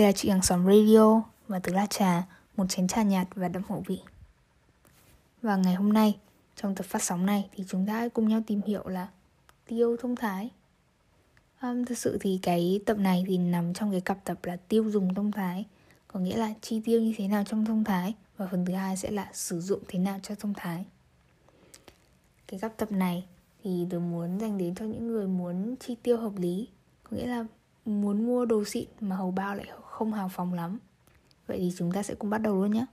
đây là chị hàng xóm radio và từ lá trà, một chén trà nhạt và đậm hậu vị. Và ngày hôm nay, trong tập phát sóng này thì chúng ta hãy cùng nhau tìm hiểu là tiêu thông thái. À, thực sự thì cái tập này thì nằm trong cái cặp tập là tiêu dùng thông thái, có nghĩa là chi tiêu như thế nào trong thông thái và phần thứ hai sẽ là sử dụng thế nào cho thông thái. Cái cặp tập này thì tôi muốn dành đến cho những người muốn chi tiêu hợp lý, có nghĩa là muốn mua đồ xịn mà hầu bao lại không hào phóng lắm. Vậy thì chúng ta sẽ cùng bắt đầu luôn nhé.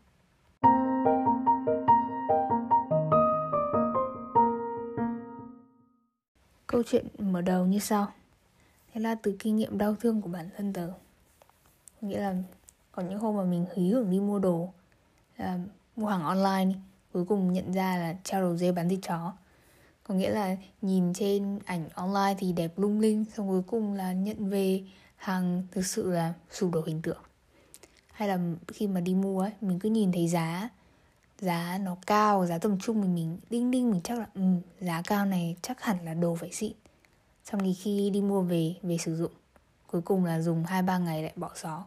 Câu chuyện mở đầu như sau. Thế là từ kinh nghiệm đau thương của bản thân tớ. Nghĩa là có những hôm mà mình hí hưởng đi mua đồ à, mua hàng online cuối cùng nhận ra là trao đầu dê bán thịt chó. Có nghĩa là nhìn trên ảnh online thì đẹp lung linh xong cuối cùng là nhận về hàng thực sự là sụp đổ hình tượng. Hay là khi mà đi mua ấy mình cứ nhìn thấy giá giá nó cao giá tầm trung mình mình đinh đinh mình chắc là ừ, giá cao này chắc hẳn là đồ phải xịn. Xong thì khi đi mua về về sử dụng cuối cùng là dùng hai ba ngày lại bỏ xó.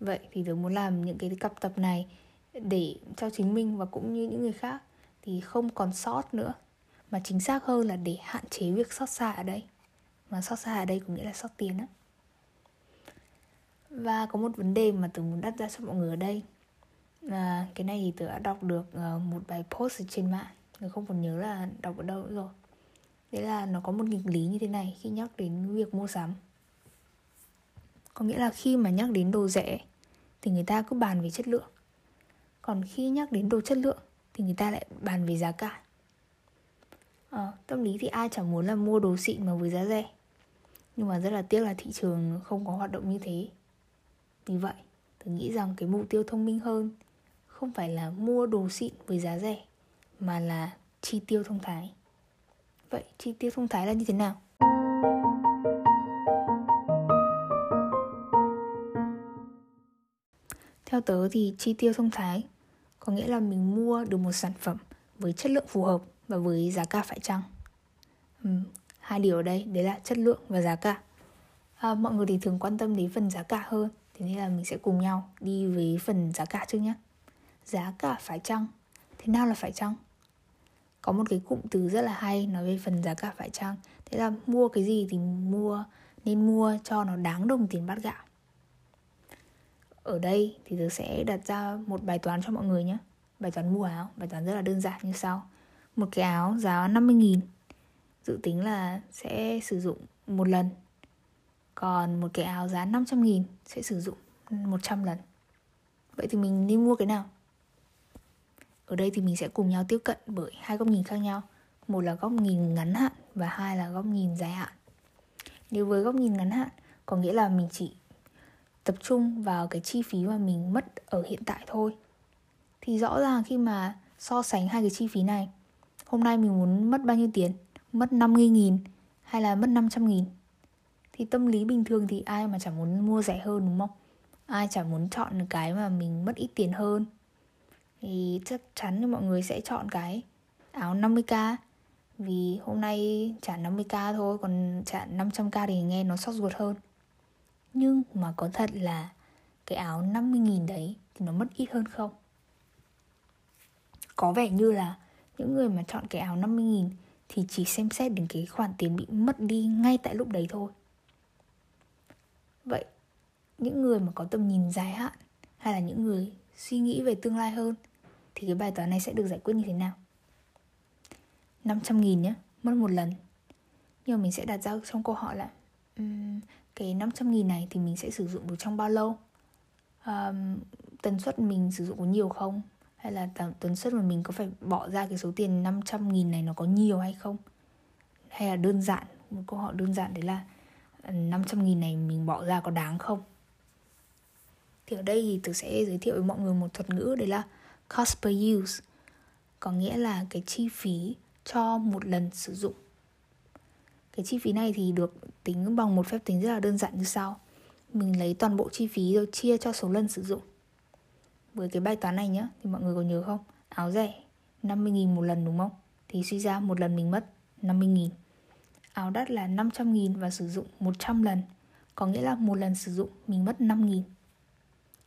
Vậy thì tớ muốn làm những cái cặp tập này để cho chính mình và cũng như những người khác thì không còn sót nữa mà chính xác hơn là để hạn chế việc sót xa ở đây. Mà sót xa ở đây có nghĩa là sót tiền á và có một vấn đề mà tớ muốn đặt ra cho mọi người ở đây. À, cái này thì tớ đã đọc được uh, một bài post trên mạng. Người không còn nhớ là đọc ở đâu nữa rồi. Đấy là nó có một nghịch lý như thế này khi nhắc đến việc mua sắm. Có nghĩa là khi mà nhắc đến đồ rẻ thì người ta cứ bàn về chất lượng. Còn khi nhắc đến đồ chất lượng thì người ta lại bàn về giá cả. À, tâm lý thì ai chẳng muốn là mua đồ xịn mà với giá rẻ. Nhưng mà rất là tiếc là thị trường không có hoạt động như thế vì vậy tôi nghĩ rằng cái mục tiêu thông minh hơn không phải là mua đồ xịn với giá rẻ mà là chi tiêu thông thái. Vậy chi tiêu thông thái là như thế nào? Theo tớ thì chi tiêu thông thái có nghĩa là mình mua được một sản phẩm với chất lượng phù hợp và với giá cả phải chăng? Ừ, hai điều ở đây đấy là chất lượng và giá cả. À, mọi người thì thường quan tâm đến phần giá cả hơn thế nên là mình sẽ cùng nhau đi với phần giá cả trước nhé giá cả phải chăng? Thế nào là phải chăng? Có một cái cụm từ rất là hay nói về phần giá cả phải chăng? Thế là mua cái gì thì mua, nên mua cho nó đáng đồng tiền bát gạo. Ở đây thì tôi sẽ đặt ra một bài toán cho mọi người nhé bài toán mua áo, bài toán rất là đơn giản như sau. Một cái áo giá 50.000 dự tính là sẽ sử dụng một lần còn một cái áo giá 500 nghìn sẽ sử dụng 100 lần Vậy thì mình nên mua cái nào? Ở đây thì mình sẽ cùng nhau tiếp cận bởi hai góc nhìn khác nhau Một là góc nhìn ngắn hạn và hai là góc nhìn dài hạn Nếu với góc nhìn ngắn hạn, có nghĩa là mình chỉ tập trung vào cái chi phí mà mình mất ở hiện tại thôi Thì rõ ràng khi mà so sánh hai cái chi phí này, Hôm nay mình muốn mất bao nhiêu tiền? Mất 50 nghìn hay là mất 500 nghìn? Thì tâm lý bình thường thì ai mà chẳng muốn mua rẻ hơn, đúng không? Ai chẳng muốn chọn cái mà mình mất ít tiền hơn. Thì chắc chắn là mọi người sẽ chọn cái áo 50k vì hôm nay trả 50k thôi, còn trả 500k thì nghe nó sót ruột hơn. Nhưng mà có thật là cái áo 50.000 đấy thì nó mất ít hơn không? Có vẻ như là những người mà chọn cái áo 50.000 thì chỉ xem xét đến cái khoản tiền bị mất đi ngay tại lúc đấy thôi vậy những người mà có tầm nhìn dài hạn hay là những người suy nghĩ về tương lai hơn thì cái bài toán này sẽ được giải quyết như thế nào? 500 nghìn nhé mất một lần. Nhưng mà mình sẽ đặt ra trong câu hỏi là um, cái 500 nghìn này thì mình sẽ sử dụng được trong bao lâu? Um, tần suất mình sử dụng có nhiều không? Hay là tần suất mà mình có phải bỏ ra cái số tiền 500 nghìn này nó có nhiều hay không? Hay là đơn giản một câu hỏi đơn giản đấy là 500 nghìn này mình bỏ ra có đáng không? Thì ở đây thì tôi sẽ giới thiệu với mọi người một thuật ngữ đấy là cost per use, có nghĩa là cái chi phí cho một lần sử dụng. Cái chi phí này thì được tính bằng một phép tính rất là đơn giản như sau. Mình lấy toàn bộ chi phí rồi chia cho số lần sử dụng. Với cái bài toán này nhá, thì mọi người có nhớ không? Áo rẻ 50.000 một lần đúng không? Thì suy ra một lần mình mất 50.000 áo đắt là 500.000 và sử dụng 100 lần có nghĩa là một lần sử dụng mình mất 5.000.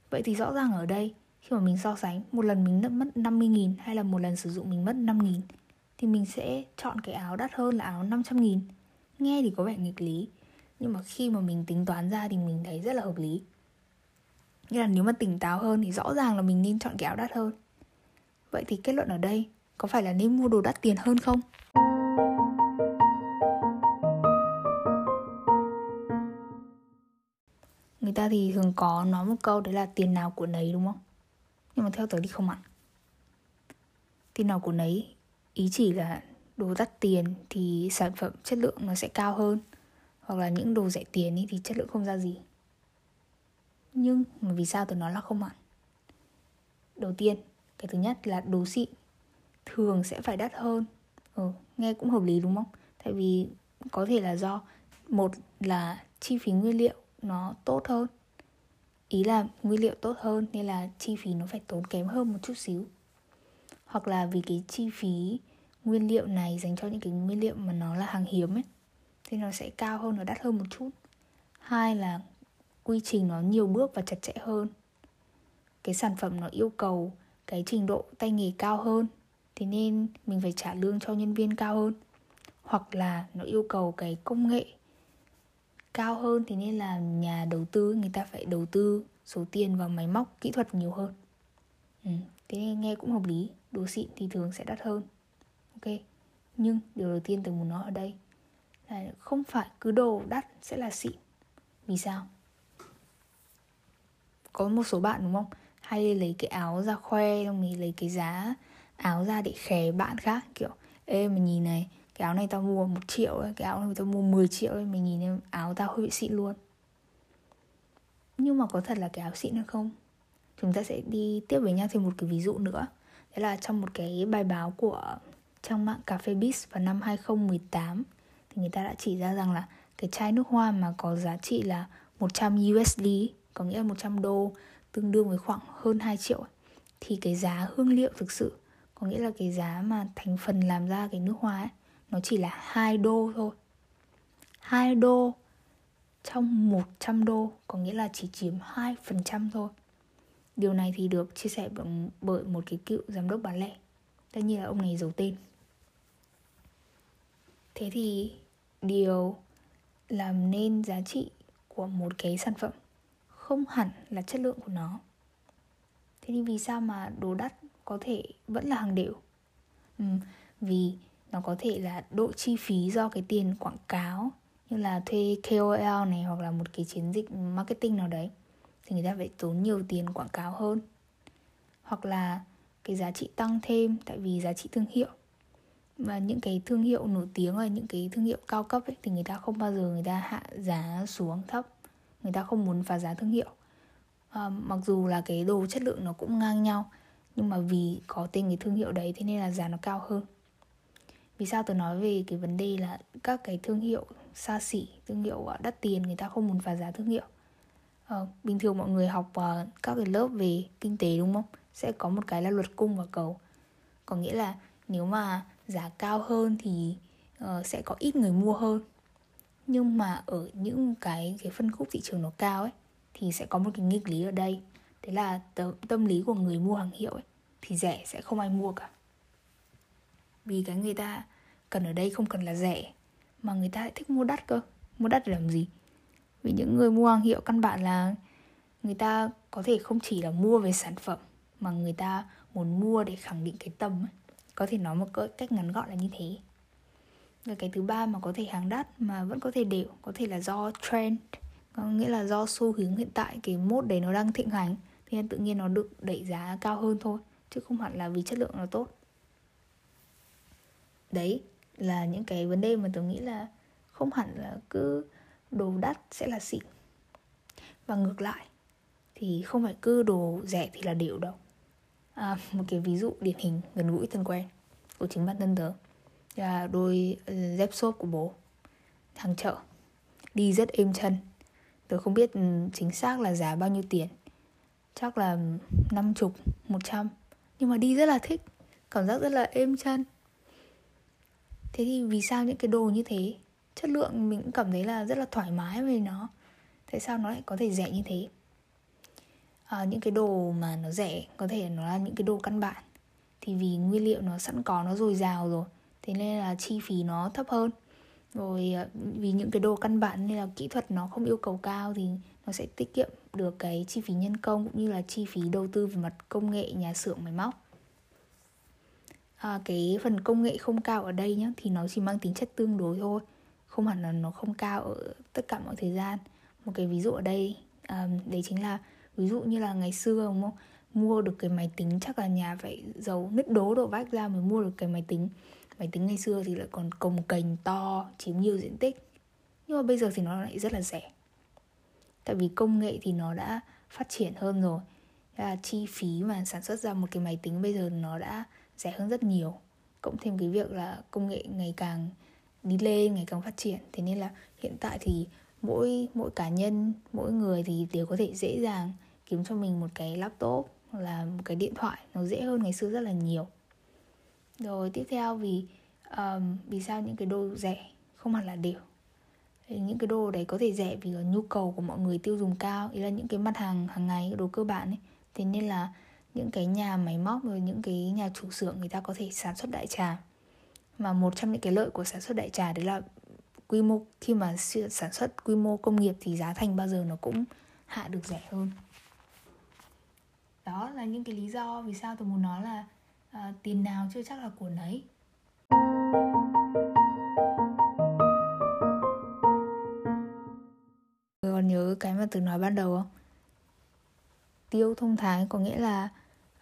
Vậy thì rõ ràng ở đây, khi mà mình so sánh, một lần mình mất 50.000 hay là một lần sử dụng mình mất 5.000 thì mình sẽ chọn cái áo đắt hơn là áo 500.000. nghe thì có vẻ nghịch lý, nhưng mà khi mà mình tính toán ra thì mình thấy rất là hợp lý như là nếu mà tỉnh táo hơn thì rõ ràng là mình nên chọn cái áo đắt hơn vậy thì kết luận ở đây, có phải là nên mua đồ đắt tiền hơn không người ta thì thường có nói một câu đấy là tiền nào của nấy đúng không nhưng mà theo tớ thì không ạ. tiền nào của nấy ý chỉ là đồ đắt tiền thì sản phẩm chất lượng nó sẽ cao hơn hoặc là những đồ rẻ tiền ý thì chất lượng không ra gì nhưng mà vì sao tôi nói là không ạ? đầu tiên cái thứ nhất là đồ xịn thường sẽ phải đắt hơn ừ, nghe cũng hợp lý đúng không tại vì có thể là do một là chi phí nguyên liệu nó tốt hơn. Ý là nguyên liệu tốt hơn nên là chi phí nó phải tốn kém hơn một chút xíu. Hoặc là vì cái chi phí nguyên liệu này dành cho những cái nguyên liệu mà nó là hàng hiếm ấy, thì nó sẽ cao hơn, nó đắt hơn một chút. Hai là quy trình nó nhiều bước và chặt chẽ hơn. Cái sản phẩm nó yêu cầu cái trình độ tay nghề cao hơn, thế nên mình phải trả lương cho nhân viên cao hơn. Hoặc là nó yêu cầu cái công nghệ cao hơn thì nên là nhà đầu tư người ta phải đầu tư số tiền vào máy móc kỹ thuật nhiều hơn. Ừ, thế nên nghe cũng hợp lý đồ xịn thì thường sẽ đắt hơn. Ok nhưng điều đầu tiên tôi muốn nói ở đây là không phải cứ đồ đắt sẽ là xịn. Vì sao? Có một số bạn đúng không? Hay lấy cái áo ra khoe xong mình lấy cái giá áo ra để khè bạn khác kiểu ê mà nhìn này cái áo này tao mua một triệu ấy, cái áo này tao mua 10 triệu ấy, mình nhìn áo tao hơi bị xịn luôn. Nhưng mà có thật là cái áo xịn hay không? Chúng ta sẽ đi tiếp với nhau thêm một cái ví dụ nữa. Đấy là trong một cái bài báo của trang mạng Cà phê Biz vào năm 2018 thì người ta đã chỉ ra rằng là cái chai nước hoa mà có giá trị là 100 USD có nghĩa là 100 đô tương đương với khoảng hơn 2 triệu thì cái giá hương liệu thực sự có nghĩa là cái giá mà thành phần làm ra cái nước hoa ấy, nó chỉ là 2 đô thôi. 2 đô trong 100 đô có nghĩa là chỉ chiếm 2% thôi. Điều này thì được chia sẻ bởi một cái cựu giám đốc bán lẻ. Tất nhiên là ông này giấu tên. Thế thì điều làm nên giá trị của một cái sản phẩm không hẳn là chất lượng của nó. Thế thì vì sao mà đồ đắt có thể vẫn là hàng đều? Ừ, vì nó có thể là độ chi phí do cái tiền quảng cáo như là thuê KOL này hoặc là một cái chiến dịch marketing nào đấy thì người ta phải tốn nhiều tiền quảng cáo hơn. Hoặc là cái giá trị tăng thêm tại vì giá trị thương hiệu. Và những cái thương hiệu nổi tiếng là những cái thương hiệu cao cấp ấy, thì người ta không bao giờ người ta hạ giá xuống thấp. Người ta không muốn phá giá thương hiệu. À, mặc dù là cái đồ chất lượng nó cũng ngang nhau nhưng mà vì có tên cái thương hiệu đấy thế nên là giá nó cao hơn vì sao tôi nói về cái vấn đề là các cái thương hiệu xa xỉ thương hiệu ờ, đắt tiền người ta không muốn phá giá thương hiệu? À, bình thường mọi người học uh, các cái lớp về kinh tế đúng không? Sẽ có một cái là luật cung và cầu. Có nghĩa là nếu mà giá cao hơn thì uh, sẽ có ít người mua hơn. Nhưng mà ở những cái cái phân khúc thị trường nó cao ấy thì sẽ có một cái nghịch lý ở đây. Đấy là tâm, tâm lý của người mua hàng hiệu ấy thì rẻ sẽ không ai mua cả. Vì cái người ta cần ở đây không cần là rẻ. Mà người ta lại thích mua đắt cơ. Mua đắt để làm gì? Vì những người mua hàng hiệu căn bản là người ta có thể không chỉ là mua về sản phẩm mà người ta muốn mua để khẳng định cái tầm ấy. có thể nói một cách ngắn gọn là như thế. Và cái thứ ba mà có thể hàng đắt mà vẫn có thể đều, có thể là do trend, có nghĩa là do xu hướng hiện tại, cái mốt đấy nó đang thịnh hành, thì tự nhiên nó được đẩy giá cao hơn thôi, chứ không hẳn là vì chất lượng nó tốt. Đấy là những cái vấn đề mà tôi nghĩ là không hẳn là cứ đồ đắt sẽ là xịn. Và ngược lại thì không phải cứ đồ rẻ thì là đều đâu. À, một cái ví dụ điển hình gần gũi thân quen của chính bản thân tớ là đôi ừ, dép xốp của bố hàng chợ đi rất êm chân. Tớ không biết ừ, chính xác là giá bao nhiêu tiền chắc là năm chục một trăm nhưng mà đi rất là thích cảm giác rất là êm chân thế thì vì sao những cái đồ như thế? Chất lượng mình cũng cảm thấy là rất là thoải mái về nó. Tại sao nó lại có thể rẻ như thế? À, những cái đồ mà nó rẻ có thể nó là những cái đồ căn bản. Thì vì nguyên liệu nó sẵn có nó dồi dào rồi thế nên là chi phí nó thấp hơn. Rồi à, vì những cái đồ căn bản nên là kỹ thuật nó không yêu cầu cao thì nó sẽ tiết kiệm được cái chi phí nhân công cũng như là chi phí đầu tư về mặt công nghệ nhà xưởng máy móc à, cái phần công nghệ không cao ở đây nhá thì nó chỉ mang tính chất tương đối thôi. Không hẳn là nó không cao ở tất cả mọi thời gian. Một cái ví dụ ở đây à, đấy chính là ví dụ như là ngày xưa đúng không? Mua được cái máy tính chắc là nhà phải giàu nứt đố đổ vách ra mới mua được cái máy tính. Máy tính ngày xưa thì lại còn cồng kềnh to chiếm nhiều diện tích. Nhưng mà bây giờ thì nó lại rất là rẻ. Tại vì công nghệ thì nó đã phát triển hơn rồi. Là chi phí mà sản xuất ra một cái máy tính bây giờ nó đã rẻ hơn rất nhiều. Cộng thêm cái việc là công nghệ ngày càng đi lên ngày càng phát triển. Thế nên là hiện tại thì mỗi mỗi cá nhân mỗi người thì đều có thể dễ dàng kiếm cho mình một cái laptop hoặc là một cái điện thoại. Nó dễ hơn ngày xưa rất là nhiều. Rồi tiếp theo vì um, vì sao những cái đồ rẻ không hẳn là đều? Những cái đồ đấy có thể rẻ vì là nhu cầu của mọi người tiêu dùng cao. Ý là những cái mặt hàng hàng ngày đồ cơ bản ấy. Thế nên là những cái nhà máy móc rồi những cái nhà chủ xưởng người ta có thể sản xuất đại trà. Mà một trong những cái lợi của sản xuất đại trà đấy là quy mô khi mà sản xuất quy mô công nghiệp thì giá thành bao giờ nó cũng hạ được rẻ hơn. Đó là những cái lý do vì sao tôi muốn nói là à, tiền nào chưa chắc là của nấy. Còn nhớ cái mà từ nói ban đầu không? Tiêu thông thái có nghĩa là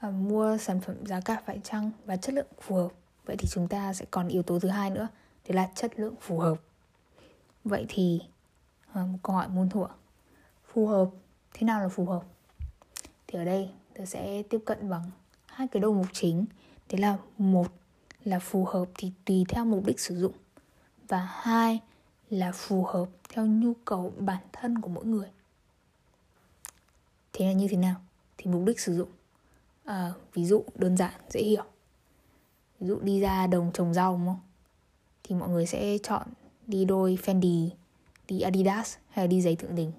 uh, mua sản phẩm giá cả phải chăng và chất lượng phù hợp? Vậy thì chúng ta sẽ còn yếu tố thứ hai nữa đấy là chất lượng phù hợp. Vậy thì ờ, một câu hỏi muôn thuở. Phù hợp thế nào là phù hợp? Thì ở đây tôi sẽ tiếp cận bằng hai cái đầu mục chính. Đấy là một là phù hợp thì tùy theo mục đích sử dụng và hai là phù hợp theo nhu cầu bản thân của mỗi người. Thế là như thế nào? Thì mục đích sử dụng à, ví dụ đơn giản dễ hiểu. Ví dụ đi ra đồng trồng rau đúng không? Thì mọi người sẽ chọn đi đôi Fendi đi Adidas hay đi giày thượng đình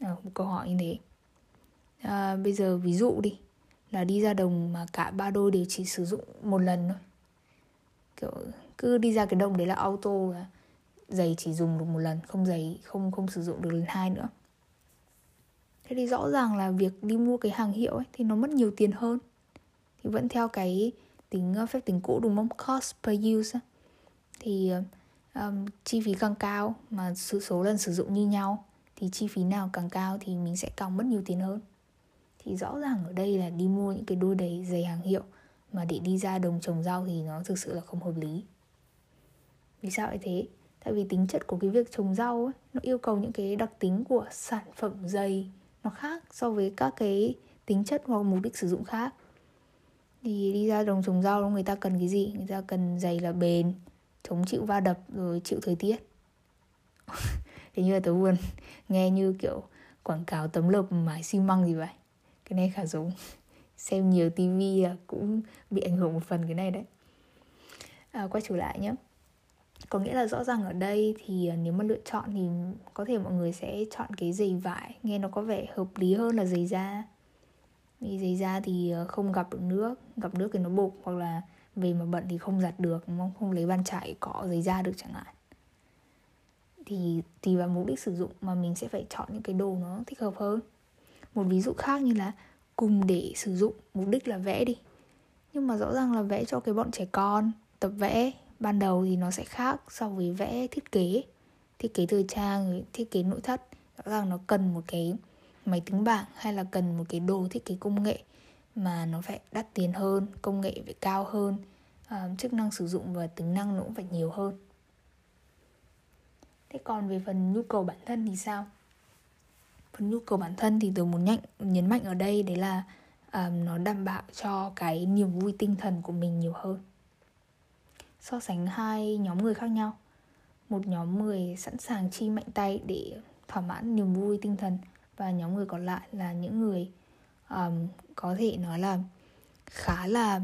à, ờ, một câu hỏi như thế. À, bây giờ ví dụ đi là đi ra đồng mà cả ba đôi đều chỉ sử dụng một lần thôi. Kiểu cứ đi ra cái đồng đấy là auto giày chỉ dùng được một lần không giày không không sử dụng được lần hai nữa thế thì rõ ràng là việc đi mua cái hàng hiệu ấy thì nó mất nhiều tiền hơn. Thì vẫn theo cái tính ờ, phép tính cũ đúng không? Cost per use thì um, chi phí càng cao mà sự số lần sử dụng như nhau thì chi phí nào càng cao thì mình sẽ càng mất nhiều tiền hơn. Thì rõ ràng ở đây là đi mua những cái đôi đầy giày hàng hiệu mà để đi ra đồng trồng rau thì nó thực sự là không hợp lý. Vì sao lại thế? Tại vì tính chất của cái việc trồng rau ấy, nó yêu cầu những cái đặc tính của sản phẩm giày nó khác so với các cái tính chất hoặc mục đích sử dụng khác. Thì đi ra đồng trồng rau người ta cần cái gì? Người ta cần giày là bền chống chịu va đập rồi chịu thời tiết. Thế như là tớ buồn nghe như kiểu quảng cáo tấm lợp mái xi măng gì vậy. Cái này khá giống. Xem nhiều tivi là cũng bị ảnh hưởng một phần cái này đấy. À, quay trở lại nhé có nghĩa là rõ ràng ở đây thì ờ, nếu mà lựa chọn thì có thể mọi người sẽ chọn cái giày vải, nghe nó có vẻ hợp lý hơn là giày da. Vì giày da thì ờ, không gặp được nước, gặp nước thì nó bục, hoặc là về mà bận thì không giặt được không? Không lấy bàn chải cọ giày da được chẳng hạn. Thì tùy vào mục đích sử dụng mà mình sẽ phải chọn những cái đồ nó thích hợp hơn. Một ví dụ khác như là cùng để sử dụng, mục đích là vẽ đi. Nhưng mà rõ ràng là vẽ cho cái bọn trẻ con, tập vẽ ban đầu thì nó sẽ khác so với vẽ thiết kế. Thiết kế thời trang thiết kế nội thất. Rõ ràng nó cần một cái máy tính bảng hay là cần một cái đồ thiết kế công nghệ mà nó phải đắt tiền hơn công nghệ phải cao hơn. À, chức năng sử dụng và tính năng nó cũng phải nhiều hơn. Thế còn về phần nhu cầu bản thân thì sao? Phần nhu cầu bản thân thì tôi muốn nhắc nhấn mạnh ở đây đấy là um, nó đảm bảo cho cái niềm vui tinh thần của mình nhiều hơn so sánh hai nhóm người khác nhau. Một nhóm người sẵn sàng chi mạnh tay để thỏa mãn niềm vui tinh thần và nhóm người còn lại là những người um, có thể nói là khá là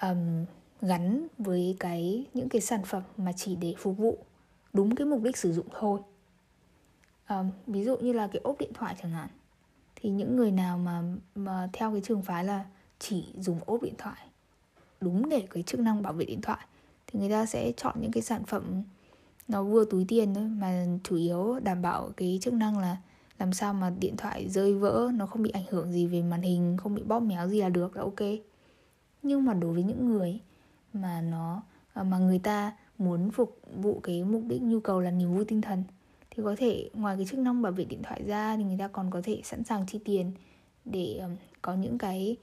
um, gắn với cái những cái sản phẩm mà chỉ để phục vụ đúng cái mục đích sử dụng thôi. Um, ví dụ như là cái ốp điện thoại chẳng hạn thì những người nào mà mà theo cái trường phái là chỉ dùng ốp điện thoại đúng để cái chức năng bảo vệ điện thoại. Thì người ta sẽ chọn những cái sản phẩm nó vừa túi tiền thôi, mà chủ yếu đảm bảo cái chức năng là làm sao mà điện thoại rơi vỡ, nó không bị ảnh hưởng gì về màn hình, không bị bóp méo gì là được, là ok. Nhưng mà đối với những người mà nó à, mà người ta muốn phục vụ cái mục đích, nhu cầu là niềm vui tinh thần, thì có thể ngoài cái chức năng bảo vệ điện thoại ra thì người ta còn có thể sẵn sàng chi tiền để có những cái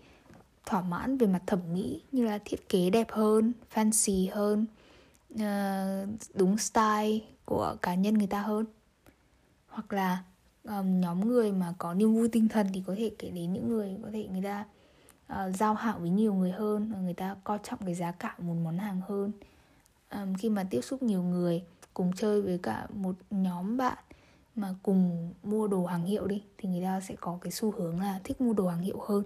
thỏa mãn về mặt thẩm mỹ như là thiết kế đẹp hơn fancy hơn ờ, đúng style của cá nhân người ta hơn. Hoặc là um, nhóm người mà có niềm vui tinh thần thì có thể kể đến những người có thể người ta uh, giao hảo với nhiều người hơn và người ta coi trọng cái giá cả một món hàng hơn. Um, khi mà tiếp xúc nhiều người cùng chơi với cả một nhóm bạn mà cùng mua đồ hàng hiệu đi thì người ta sẽ có cái xu hướng là thích mua đồ hàng hiệu hơn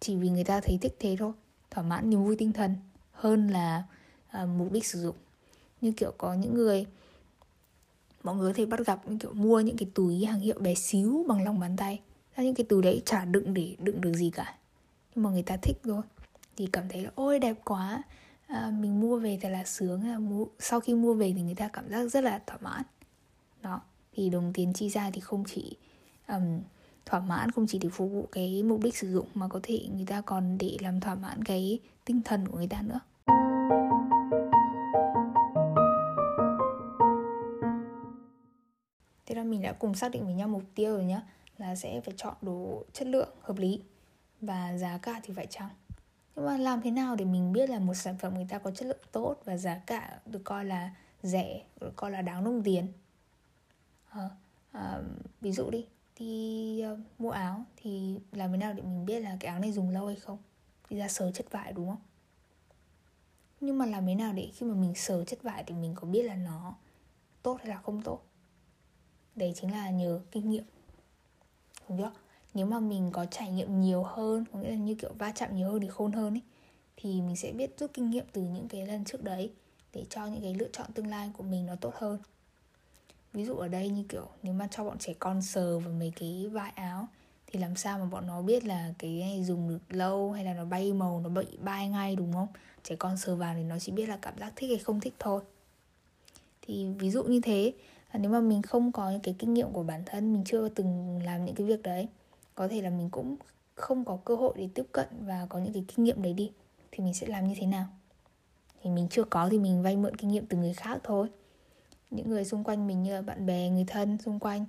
chỉ vì người ta thấy thích thế thôi thỏa mãn niềm vui tinh thần hơn là à, mục đích sử dụng. Như kiểu có những người mọi người có thể bắt gặp những kiểu mua những cái túi hàng hiệu bé xíu bằng lòng bàn tay. Ra những cái túi đấy chả đựng để đựng được gì cả. Nhưng mà người ta thích thôi. Thì cảm thấy là ôi đẹp quá. À, mình mua về thật là sướng là mua sau khi mua về thì người ta cảm giác rất là thỏa mãn. Đó. Thì đồng tiền chi ra thì không chỉ um, thỏa mãn không chỉ để phục vụ cái mục đích sử dụng mà có thể người ta còn để làm thỏa mãn cái tinh thần của người ta nữa. Thế là mình đã cùng xác định với nhau mục tiêu rồi nhá là sẽ phải chọn đồ chất lượng hợp lý và giá cả thì phải chăng? Nhưng mà làm thế nào để mình biết là một sản phẩm người ta có chất lượng tốt và giá cả được coi là rẻ được coi là đáng đồng tiền? À, à, ví dụ đi đi uh, mua áo thì làm thế nào để mình biết là cái áo này dùng lâu hay không? Đi ra sờ chất vải đúng không? Nhưng mà làm thế nào để khi mà mình sờ chất vải thì mình có biết là nó tốt hay là không tốt? Đấy chính là nhờ kinh nghiệm. Đúng chưa? Nếu mà mình có trải nghiệm nhiều hơn có nghĩa là như kiểu va chạm nhiều hơn thì khôn hơn ấy thì mình sẽ biết rút kinh nghiệm từ những cái lần trước đấy để cho những cái lựa chọn tương lai của mình nó tốt hơn ví dụ ở đây như kiểu, nếu mà cho bọn trẻ con sờ vào mấy cái vải áo, thì làm sao mà bọn nó biết là cái này dùng được lâu hay là nó bay màu, nó bị bay ngay, đúng không? Trẻ con sờ vào thì nó chỉ biết là cảm giác thích hay không thích thôi. Thì ví dụ như thế nếu mà mình không có những cái kinh nghiệm của bản thân, mình chưa từng làm những cái việc đấy, có thể là mình cũng không có cơ hội để tiếp cận và có những cái kinh nghiệm đấy đi, thì mình sẽ làm như thế nào? Thì mình chưa có thì mình vay mượn kinh nghiệm từ người khác thôi những người xung quanh mình như là bạn bè, người thân xung quanh.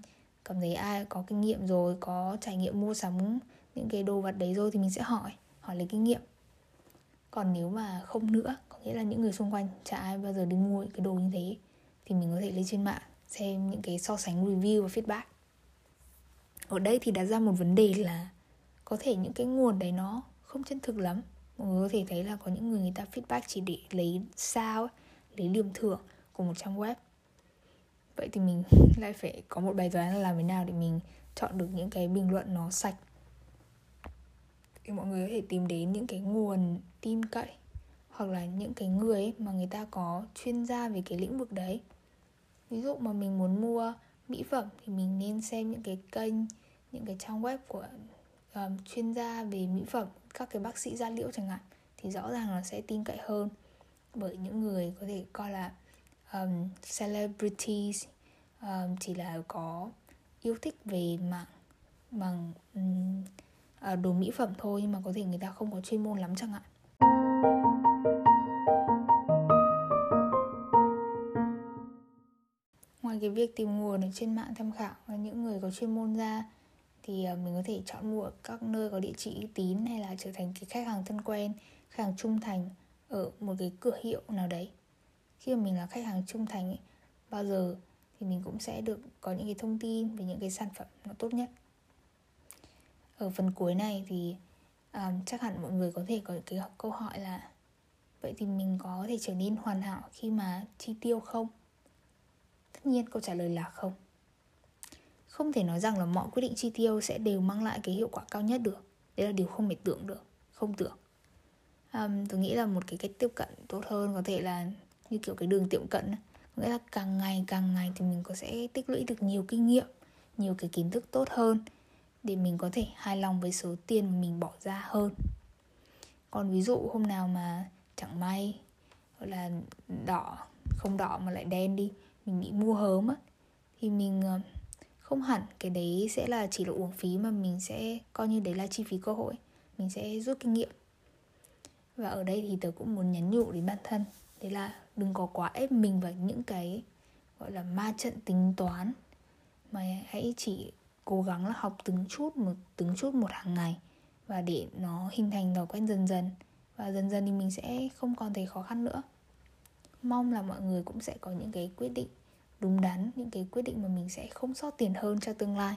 Cảm thấy ai có kinh nghiệm rồi, có trải nghiệm mua sắm những cái đồ vật đấy rồi thì mình sẽ hỏi hỏi lấy kinh nghiệm. Còn nếu mà không nữa, có nghĩa là những người xung quanh, chả ai bao giờ đi mua những cái đồ như thế, thì mình có thể lên trên mạng xem những cái so sánh review và feedback. Ở đây thì đặt ra một vấn đề là có thể những cái nguồn đấy nó không chân thực lắm. Mọi người có thể thấy là có những người người ta feedback chỉ để lấy sao lấy điểm thưởng của một trang web vậy thì mình lại phải có một bài toán là làm thế nào để mình chọn được những cái bình luận nó sạch. Thì mọi người có thể tìm đến những cái nguồn tin cậy hoặc là những cái người ấy mà người ta có chuyên gia về cái lĩnh vực đấy. Ví dụ mà mình muốn mua mỹ phẩm thì mình nên xem những cái kênh những cái trang web của um, chuyên gia về mỹ phẩm các cái bác sĩ da liễu chẳng hạn thì rõ ràng là sẽ tin cậy hơn bởi những người có thể coi là um, celebrities um, chỉ là có yêu thích về mạng bằng um, đồ mỹ phẩm thôi nhưng mà có thể người ta không có chuyên môn lắm chẳng hạn. Ngoài cái việc tìm nguồn ở trên mạng tham khảo và những người có chuyên môn ra thì ờ, mình có thể chọn mua ở các nơi có địa chỉ uy tín hay là trở thành cái khách hàng thân quen khách hàng trung thành ở một cái cửa hiệu nào đấy khi mà mình là khách hàng trung thành ấy, bao giờ thì mình cũng sẽ được có những cái thông tin về những cái sản phẩm nó tốt nhất. Ở phần cuối này thì um, chắc hẳn mọi người có thể có cái câu hỏi là vậy thì mình có thể trở nên hoàn hảo khi mà chi tiêu không? Tất nhiên câu trả lời là không. Không thể nói rằng là mọi quyết định chi tiêu sẽ đều mang lại cái hiệu quả cao nhất được. Đấy là điều không thể tưởng được không tưởng. Um, tôi nghĩ là một cái cách tiếp cận tốt hơn có thể là như kiểu cái đường tiệm cận nghĩa là càng ngày càng ngày thì mình có sẽ tích lũy được nhiều kinh nghiệm, nhiều cái kiến thức tốt hơn để mình có thể hài lòng với số tiền mình bỏ ra hơn. Còn ví dụ hôm nào mà chẳng may, gọi là, đỏ, không đỏ mà lại đen đi, mình bị mua hớm á, thì mình ờ, không hẳn cái đấy sẽ là chỉ là uổng phí mà mình sẽ coi như đấy là chi phí cơ hội. Mình sẽ rút kinh nghiệm. Và ở đây thì tớ cũng muốn nhắn nhủ đến bản thân, đấy là đừng có quá ép mình vào những cái, gọi là, ma trận tính toán. Mà hãy chỉ cố gắng là học từng chút một, từng chút một hàng ngày và để nó hình thành thói quen dần dần. Và dần dần thì mình sẽ không còn thấy khó khăn nữa. Mong là mọi người cũng sẽ có những cái quyết định đúng đắn, những cái quyết định mà mình sẽ không sót tiền hơn cho tương lai.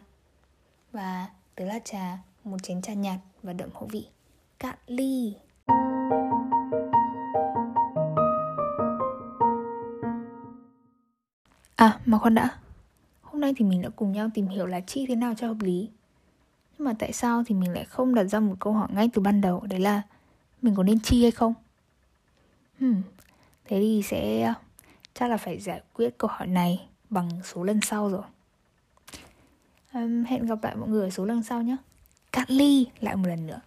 Và tớ là trà, một chén trà nhạt và đậm hậu vị. Cạn ly! À mà khoan đã. Hôm nay thì mình đã cùng nhau tìm hiểu là chi thế nào cho hợp lý. Nhưng mà tại sao thì mình lại không đặt ra một câu hỏi ngay từ ban đầu Đấy là mình có nên chi hay không? Hmm, Thế thì sẽ à, chắc là phải giải quyết câu hỏi này bằng số lần sau rồi. Um, Hẹn gặp lại mọi người ở số lần sau nhé. Cắt ly lại một lần nữa.